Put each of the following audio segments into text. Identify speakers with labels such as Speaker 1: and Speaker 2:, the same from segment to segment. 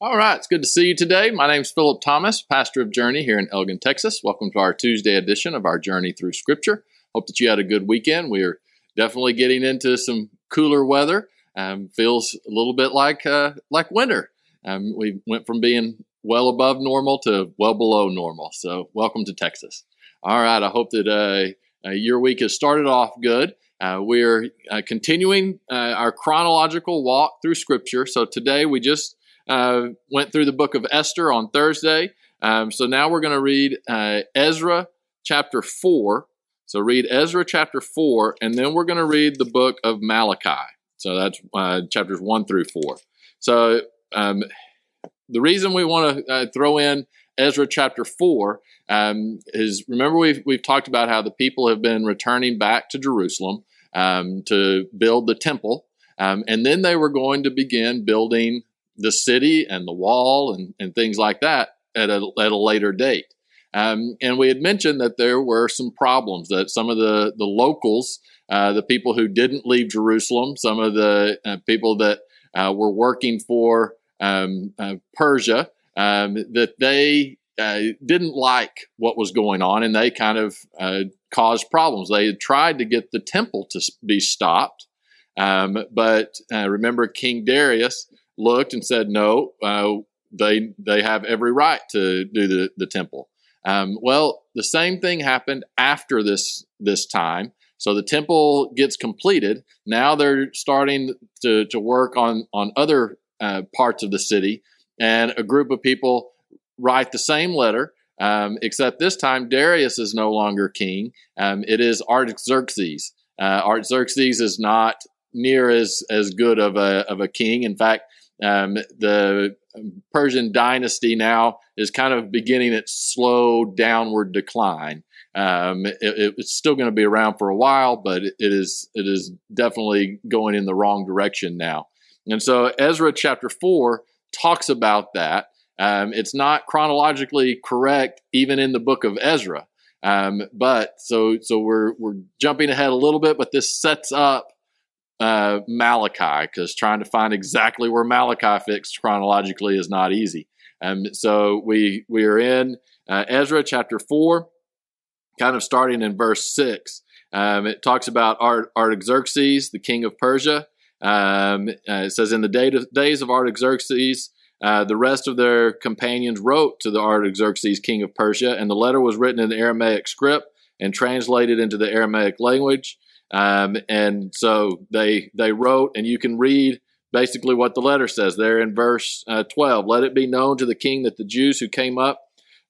Speaker 1: All right, it's good to see you today. My name is Philip Thomas, pastor of Journey here in Elgin, Texas. Welcome to our Tuesday edition of our Journey Through Scripture. Hope that you had a good weekend. We are definitely getting into some cooler weather. Um, feels a little bit like uh, like winter. Um, we went from being well above normal to well below normal. So, welcome to Texas. All right, I hope that uh, uh, your week has started off good. Uh, we're uh, continuing uh, our chronological walk through Scripture. So, today we just uh, went through the book of Esther on Thursday. Um, so, now we're going to read Ezra chapter 4. So, read Ezra chapter 4, and then we're going to read the book of Malachi. So, that's chapters 1 through 4. So, um, the reason we want to uh, throw in Ezra chapter 4 um, is remember we've, we've talked about how the people have been returning back to Jerusalem um, to build the temple. Um, and then they were going to begin building the city and the wall and, and things like that at a, at a later date. Um, and we had mentioned that there were some problems that some of the, the locals, uh, the people who didn't leave Jerusalem, some of the uh, people that uh, were working for um, uh, Persia, um, that they uh, didn't like what was going on and they kind of uh, caused problems. They had tried to get the temple to be stopped, um, but remember, King Darius looked and said, no, uh, they, they have every right to do the, the temple. Um, well, the same thing happened after this, this time. So the temple gets completed. Now they're starting to, to work on, on other uh, parts of the city, and a group of people write the same letter, um, except this time Darius is no longer king. Um, it is Artaxerxes. Uh, Artaxerxes is not near as as good of a of a king. In fact, um, the Persian dynasty now is kind of beginning its slow downward decline. Um, it, it's still going to be around for a while, but it is it is definitely going in the wrong direction now. And so Ezra chapter 4 talks about that. Um, it's not chronologically correct even in the book of Ezra. Um, but so so we're we're jumping ahead a little bit, but this sets up uh, Malachi because trying to find exactly where Malachi fits chronologically is not easy. Um, so we we are in uh, Ezra chapter four, kind of starting in verse six. Um, it talks about Art- Artaxerxes, the king of Persia, um, uh, it says, In the day to, days of Artaxerxes, uh, the rest of their companions wrote to the Artaxerxes, king of Persia, and the letter was written in the Aramaic script and translated into the Aramaic language. Um, and so they they wrote, and you can read basically what the letter says there in verse uh, 12. Let it be known to the king that the Jews who came up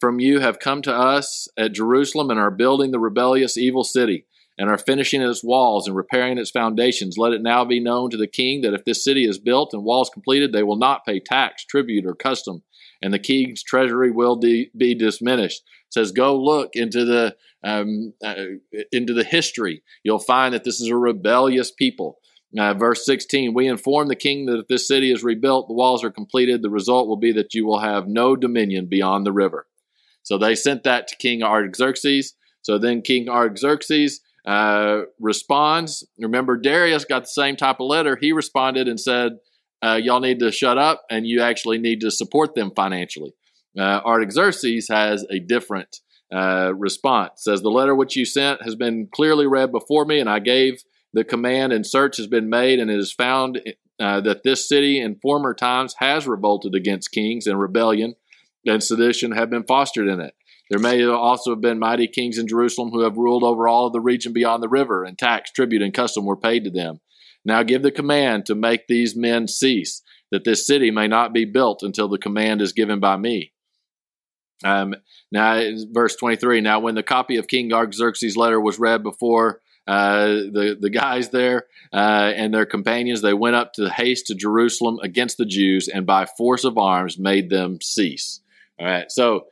Speaker 1: from you have come to us at Jerusalem and are building the rebellious evil city and are finishing its walls and repairing its foundations. Let it now be known to the king that if this city is built and walls completed, they will not pay tax, tribute, or custom, and the king's treasury will de- be diminished. It says, go look into the um, uh, into the history. You'll find that this is a rebellious people. Uh, verse 16, we inform the king that if this city is rebuilt, the walls are completed, the result will be that you will have no dominion beyond the river. So they sent that to King Artaxerxes. So then King Artaxerxes uh, responds. Remember, Darius got the same type of letter. He responded and said, uh, Y'all need to shut up and you actually need to support them financially. Uh, Artaxerxes has a different uh, response. Says, The letter which you sent has been clearly read before me, and I gave the command, and search has been made, and it is found uh, that this city in former times has revolted against kings, and rebellion and sedition have been fostered in it. There may also have been mighty kings in Jerusalem who have ruled over all of the region beyond the river, and tax, tribute, and custom were paid to them. Now give the command to make these men cease, that this city may not be built until the command is given by me. Um, now, verse 23 Now, when the copy of King Artaxerxes' letter was read before uh, the, the guys there uh, and their companions, they went up to haste to Jerusalem against the Jews and by force of arms made them cease. All right, so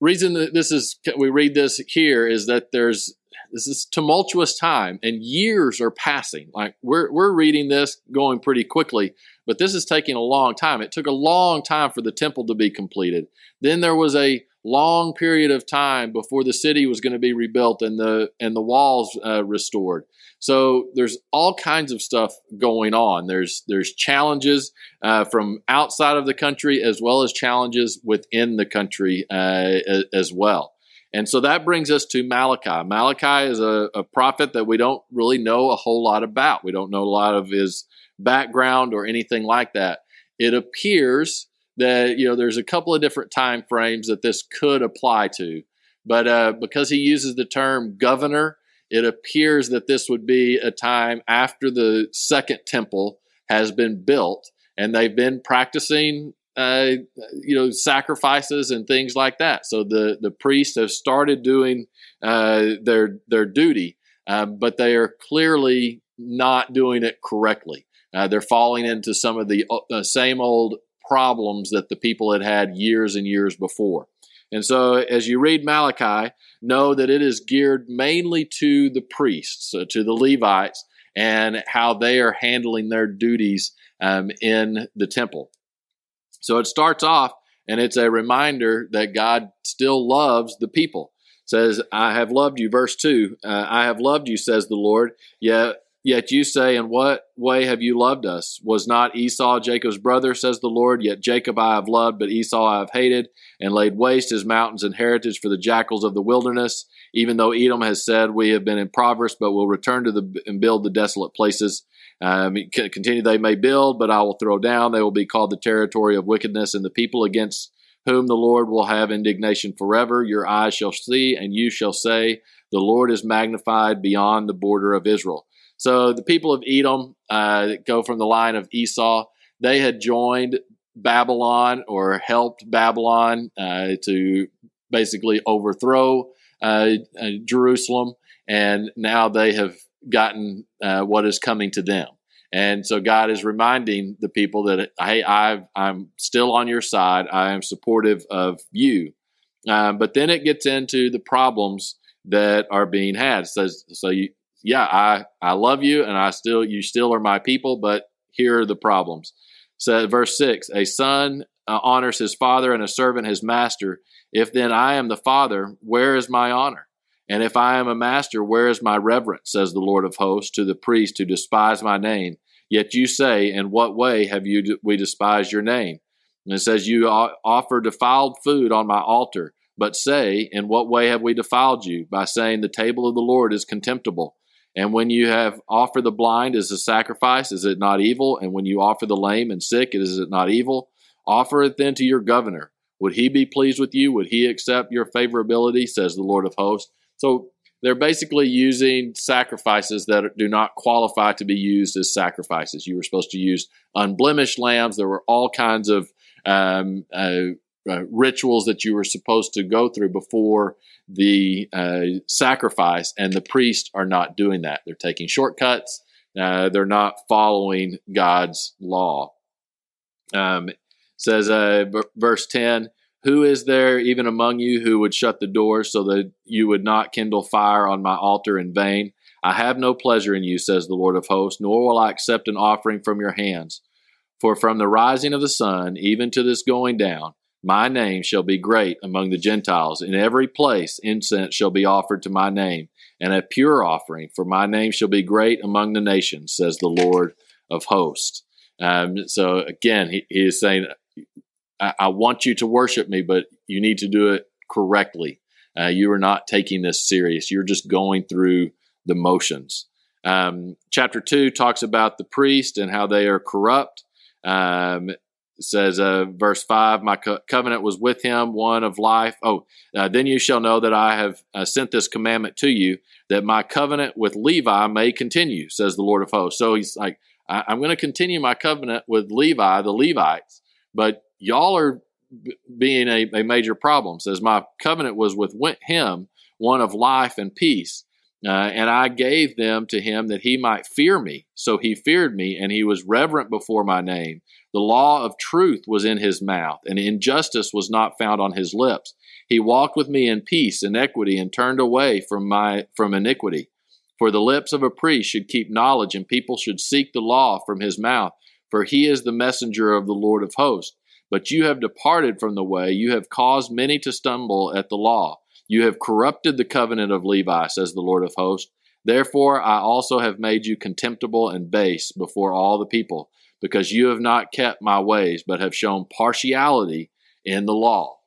Speaker 1: reason that this is we read this here is that there's this is tumultuous time and years are passing like we're we're reading this going pretty quickly but this is taking a long time it took a long time for the temple to be completed then there was a long period of time before the city was going to be rebuilt and the and the walls uh, restored. So there's all kinds of stuff going on. There's there's challenges uh, from outside of the country as well as challenges within the country uh, as well. And so that brings us to Malachi. Malachi is a, a, prophet that we don't really know a whole lot about. We don't know a lot of his background or anything like that. It appears that you know there's a couple of different time frames that this could apply to, but uh, because he uses the term governor, it appears that this would be a time after the second temple has been built and they've been practicing uh, you know sacrifices and things like that. So the the priests have started doing uh, their their duty, uh, but they are clearly not doing it correctly. Uh, they're falling into some of the uh, same old problems that the people had had years and years before. And so, as you read Malachi, know that it is geared mainly to the priests, to the Levites, and how they are handling their duties um, in the temple. So it starts off, and it's a reminder that God still loves the people. It says, I have loved you, verse 2. Uh, I have loved you, says the Lord, yet Yet you say, In what way have you loved us? Was not Esau Jacob's brother, says the Lord? Yet Jacob I have loved, but Esau I have hated, and laid waste his mountains and heritage for the jackals of the wilderness. Even though Edom has said, We have been impoverished, but will return to the and build the desolate places. Um, continue, they may build, but I will throw down. They will be called the territory of wickedness, and the people against whom the Lord will have indignation forever. Your eyes shall see, and you shall say, The Lord is magnified beyond the border of Israel. So the people of Edom uh, go from the line of Esau. They had joined Babylon or helped Babylon uh, to basically overthrow uh, uh Jerusalem, and now they have gotten uh, what is coming to them. And so God is reminding the people that, hey, i am still on your side. I am supportive of you. Uh, but then it gets into the problems that are being had. So, so you, yeah, I, I love you and I still, you still are my people, but here are the problems. So, verse 6 A son uh, honors his father and a servant his master. If then I am the father, where is my honor? And if I am a master, where is my reverence, says the Lord of hosts, to the priest who despise my name? Yet you say, In what way have you we despised your name? And it says, You offer defiled food on my altar. But say, In what way have we defiled you? By saying, The table of the Lord is contemptible. And when you have offered the blind as a sacrifice, is it not evil? And when you offer the lame and sick, is it not evil? Offer it then to your governor. Would he be pleased with you? Would he accept your favorability? Says the Lord of hosts. So they're basically using sacrifices that do not qualify to be used as sacrifices. You were supposed to use unblemished lambs. There were all kinds of um, uh, uh, rituals that you were supposed to go through before the uh, sacrifice, and the priests are not doing that. They're taking shortcuts. Uh, they're not following God's law. Um, says uh, verse 10 Who is there even among you who would shut the door so that you would not kindle fire on my altar in vain? I have no pleasure in you, says the Lord of hosts, nor will I accept an offering from your hands. For from the rising of the sun even to this going down, my name shall be great among the Gentiles. In every place incense shall be offered to my name, and a pure offering, for my name shall be great among the nations, says the Lord of hosts. Um, so again, he, he is saying, I, I, want you to worship me, but you need to do it correctly. Uh, you are not taking this serious. You're just going through the motions. Um, chapter 2 talks about the priest and how they are corrupt. Um, says, uh, verse 5, My co- covenant was with him, one of life. Oh, uh, then you shall know that I have uh, sent this commandment to you, that my covenant with Levi may continue, says the Lord of hosts. So he's like, I- am going to continue my covenant with Levi, the Levites, but y'all are b- being a, a major problem. Says, My covenant was with him, one of life and peace. Uh, and I gave them to him that he might fear me. So he feared me, and he was reverent before my name. The law of truth was in his mouth, and injustice was not found on his lips. He walked with me in peace and equity, and turned away from my from iniquity. For the lips of a priest should keep knowledge, and people should seek the law from his mouth. For he is the messenger of the Lord of hosts. But you have departed from the way. You have caused many to stumble at the law. You have corrupted the covenant of Levi, says the Lord of hosts. Therefore, I also have made you contemptible and base before all the people, because you have not kept my ways, but have shown partiality in the law.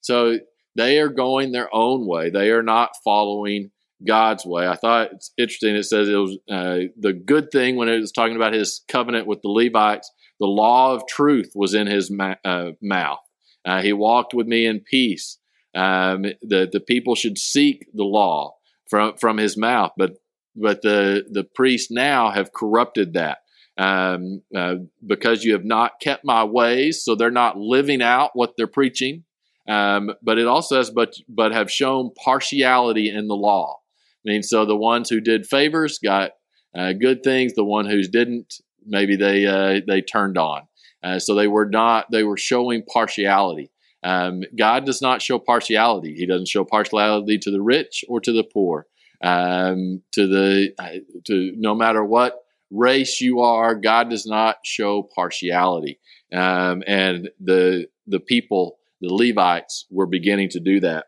Speaker 1: So they are going their own way. They are not following God's way. I thought it's interesting. It says it was uh, the good thing when it was talking about his covenant with the Levites. The law of truth was in his ma- uh, mouth. Uh, he walked with me in peace. Um, the the people should seek the law from from his mouth, but but the the priests now have corrupted that um, uh, because you have not kept my ways, so they're not living out what they're preaching. Um, but it also says, but but have shown partiality in the law. I mean, so the ones who did favors got uh, good things. The one who didn't, maybe they uh, they turned on. Uh, so they were not. They were showing partiality. Um, God does not show partiality. He doesn't show partiality to the rich or to the poor. Um, to the uh, to no matter what race you are, God does not show partiality. Um, and the the people, the Levites, were beginning to do that.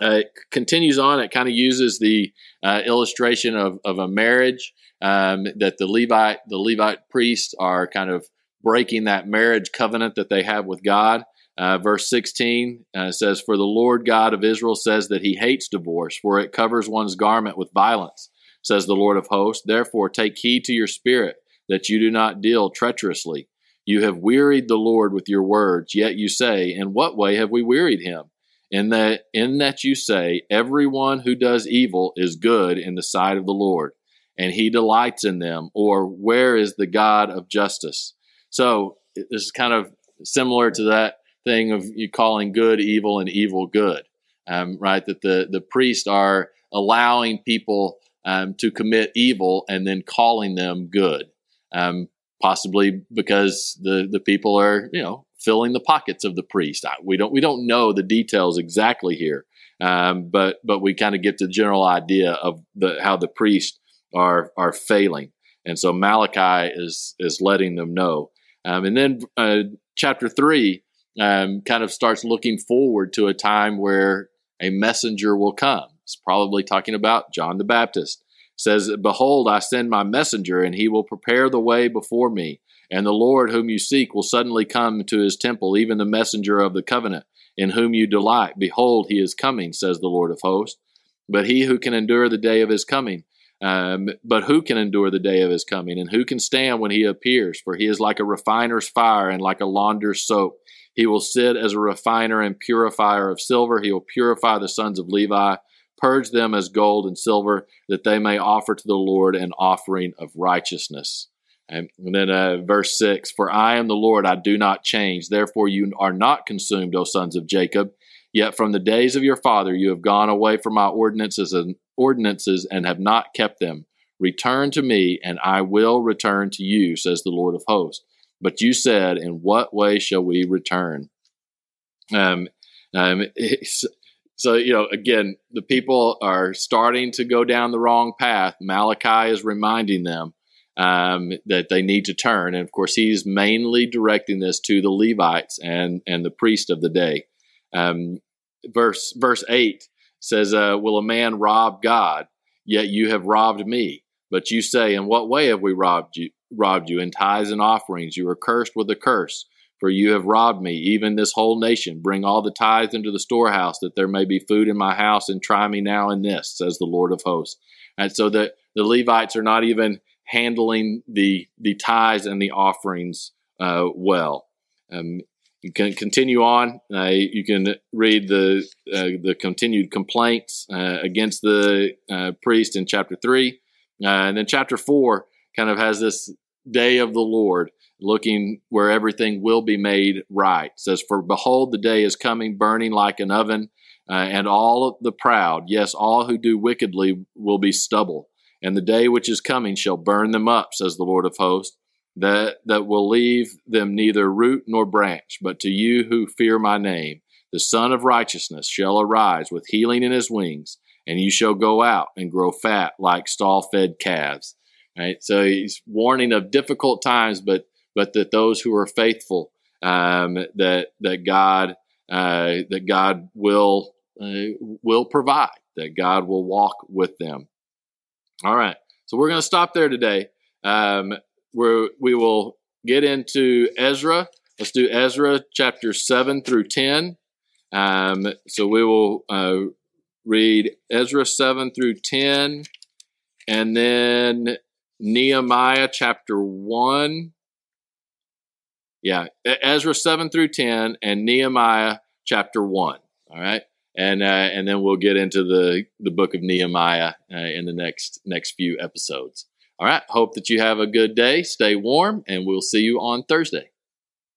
Speaker 1: Uh, it continues on. It kind of uses the uh, illustration of, of a marriage um, that the Levite the Levite priests are kind of breaking that marriage covenant that they have with God. Uh, verse 16 uh, says, For the Lord God of Israel says that he hates divorce, for it covers one's garment with violence, says the Lord of hosts. Therefore, take heed to your spirit, that you do not deal treacherously. You have wearied the Lord with your words, yet you say, In what way have we wearied him? In that, in that you say, Everyone who does evil is good in the sight of the Lord, and he delights in them, or where is the God of justice? So, this is kind of similar to that thing of you calling good evil and evil good, um, right? That the the priests are allowing people um, to commit evil and then calling them good, um, possibly because the the people are you know filling the pockets of the priest. We don't we don't know the details exactly here, um, but but we kind of get the general idea of the how the priests are are failing, and so Malachi is is letting them know. Um, and then uh, chapter three um, kind of starts looking forward to a time where a messenger will come. It's probably talking about John the Baptist. says, Behold, I send my messenger, and he will prepare the way before me. And the Lord whom you seek will suddenly come to his temple, even the messenger of the covenant, in whom you delight. Behold, he is coming, says the Lord of hosts. But he who can endure the day of his coming, um, but who can endure the day of his coming? And who can stand when he appears? For he is like a refiner's fire and like a launder's soap. He will sit as a refiner and purifier of silver. He will purify the sons of Levi, purge them as gold and silver, that they may offer to the Lord an offering of righteousness. And then uh, verse 6 For I am the Lord, I do not change. Therefore, you are not consumed, O sons of Jacob. Yet from the days of your father you have gone away from my ordinances and ordinances and have not kept them. Return to me, and I will return to you, says the Lord of hosts. But you said, In what way shall we return? Um, um, so, you know, again, the people are starting to go down the wrong path. Malachi is reminding them um, that they need to turn. And of course, he's mainly directing this to the Levites and, and the priest of the day. Um, verse, verse 8 says, uh, Will a man rob God? Yet you have robbed me. But you say, In what way have we robbed you? robbed you in tithes and offerings. You are cursed with a curse, for you have robbed me, even this whole nation. Bring all the tithes into the storehouse, that there may be food in my house, and try me now in this, says the Lord of hosts. And so the, the Levites are not even handling the the tithes and the offerings uh, well. Um, you can continue on. Uh, you can read the uh, the continued complaints uh, against the uh, priest in chapter three, and then chapter four kind of has this day of the Lord, looking where everything will be made right. It says, For behold, the day is coming, burning like an oven, uh, and all the proud, yes, all who do wickedly, will be stubble. And the day which is coming shall burn them up, says the Lord of hosts, that, that will leave them neither root nor branch. But to you who fear my name, the Sun of Righteousness shall arise with healing in his wings, and you shall go out and grow fat like stall fed calves. Right? So he's warning of difficult times, but but that those who are faithful um, that that God uh, that God will uh, will provide, that God will walk with them. All right, so we're going to stop there today. Um, we will get into Ezra. Let's do Ezra chapter seven through ten. Um, so we will uh, read Ezra 7 through 10, and then Nehemiah chapter 1. Yeah, Ezra 7 through 10, and Nehemiah chapter 1. All right. And, uh, and then we'll get into the, the book of Nehemiah uh, in the next next few episodes. All right. Hope that you have a good day. Stay warm, and we'll see you on Thursday.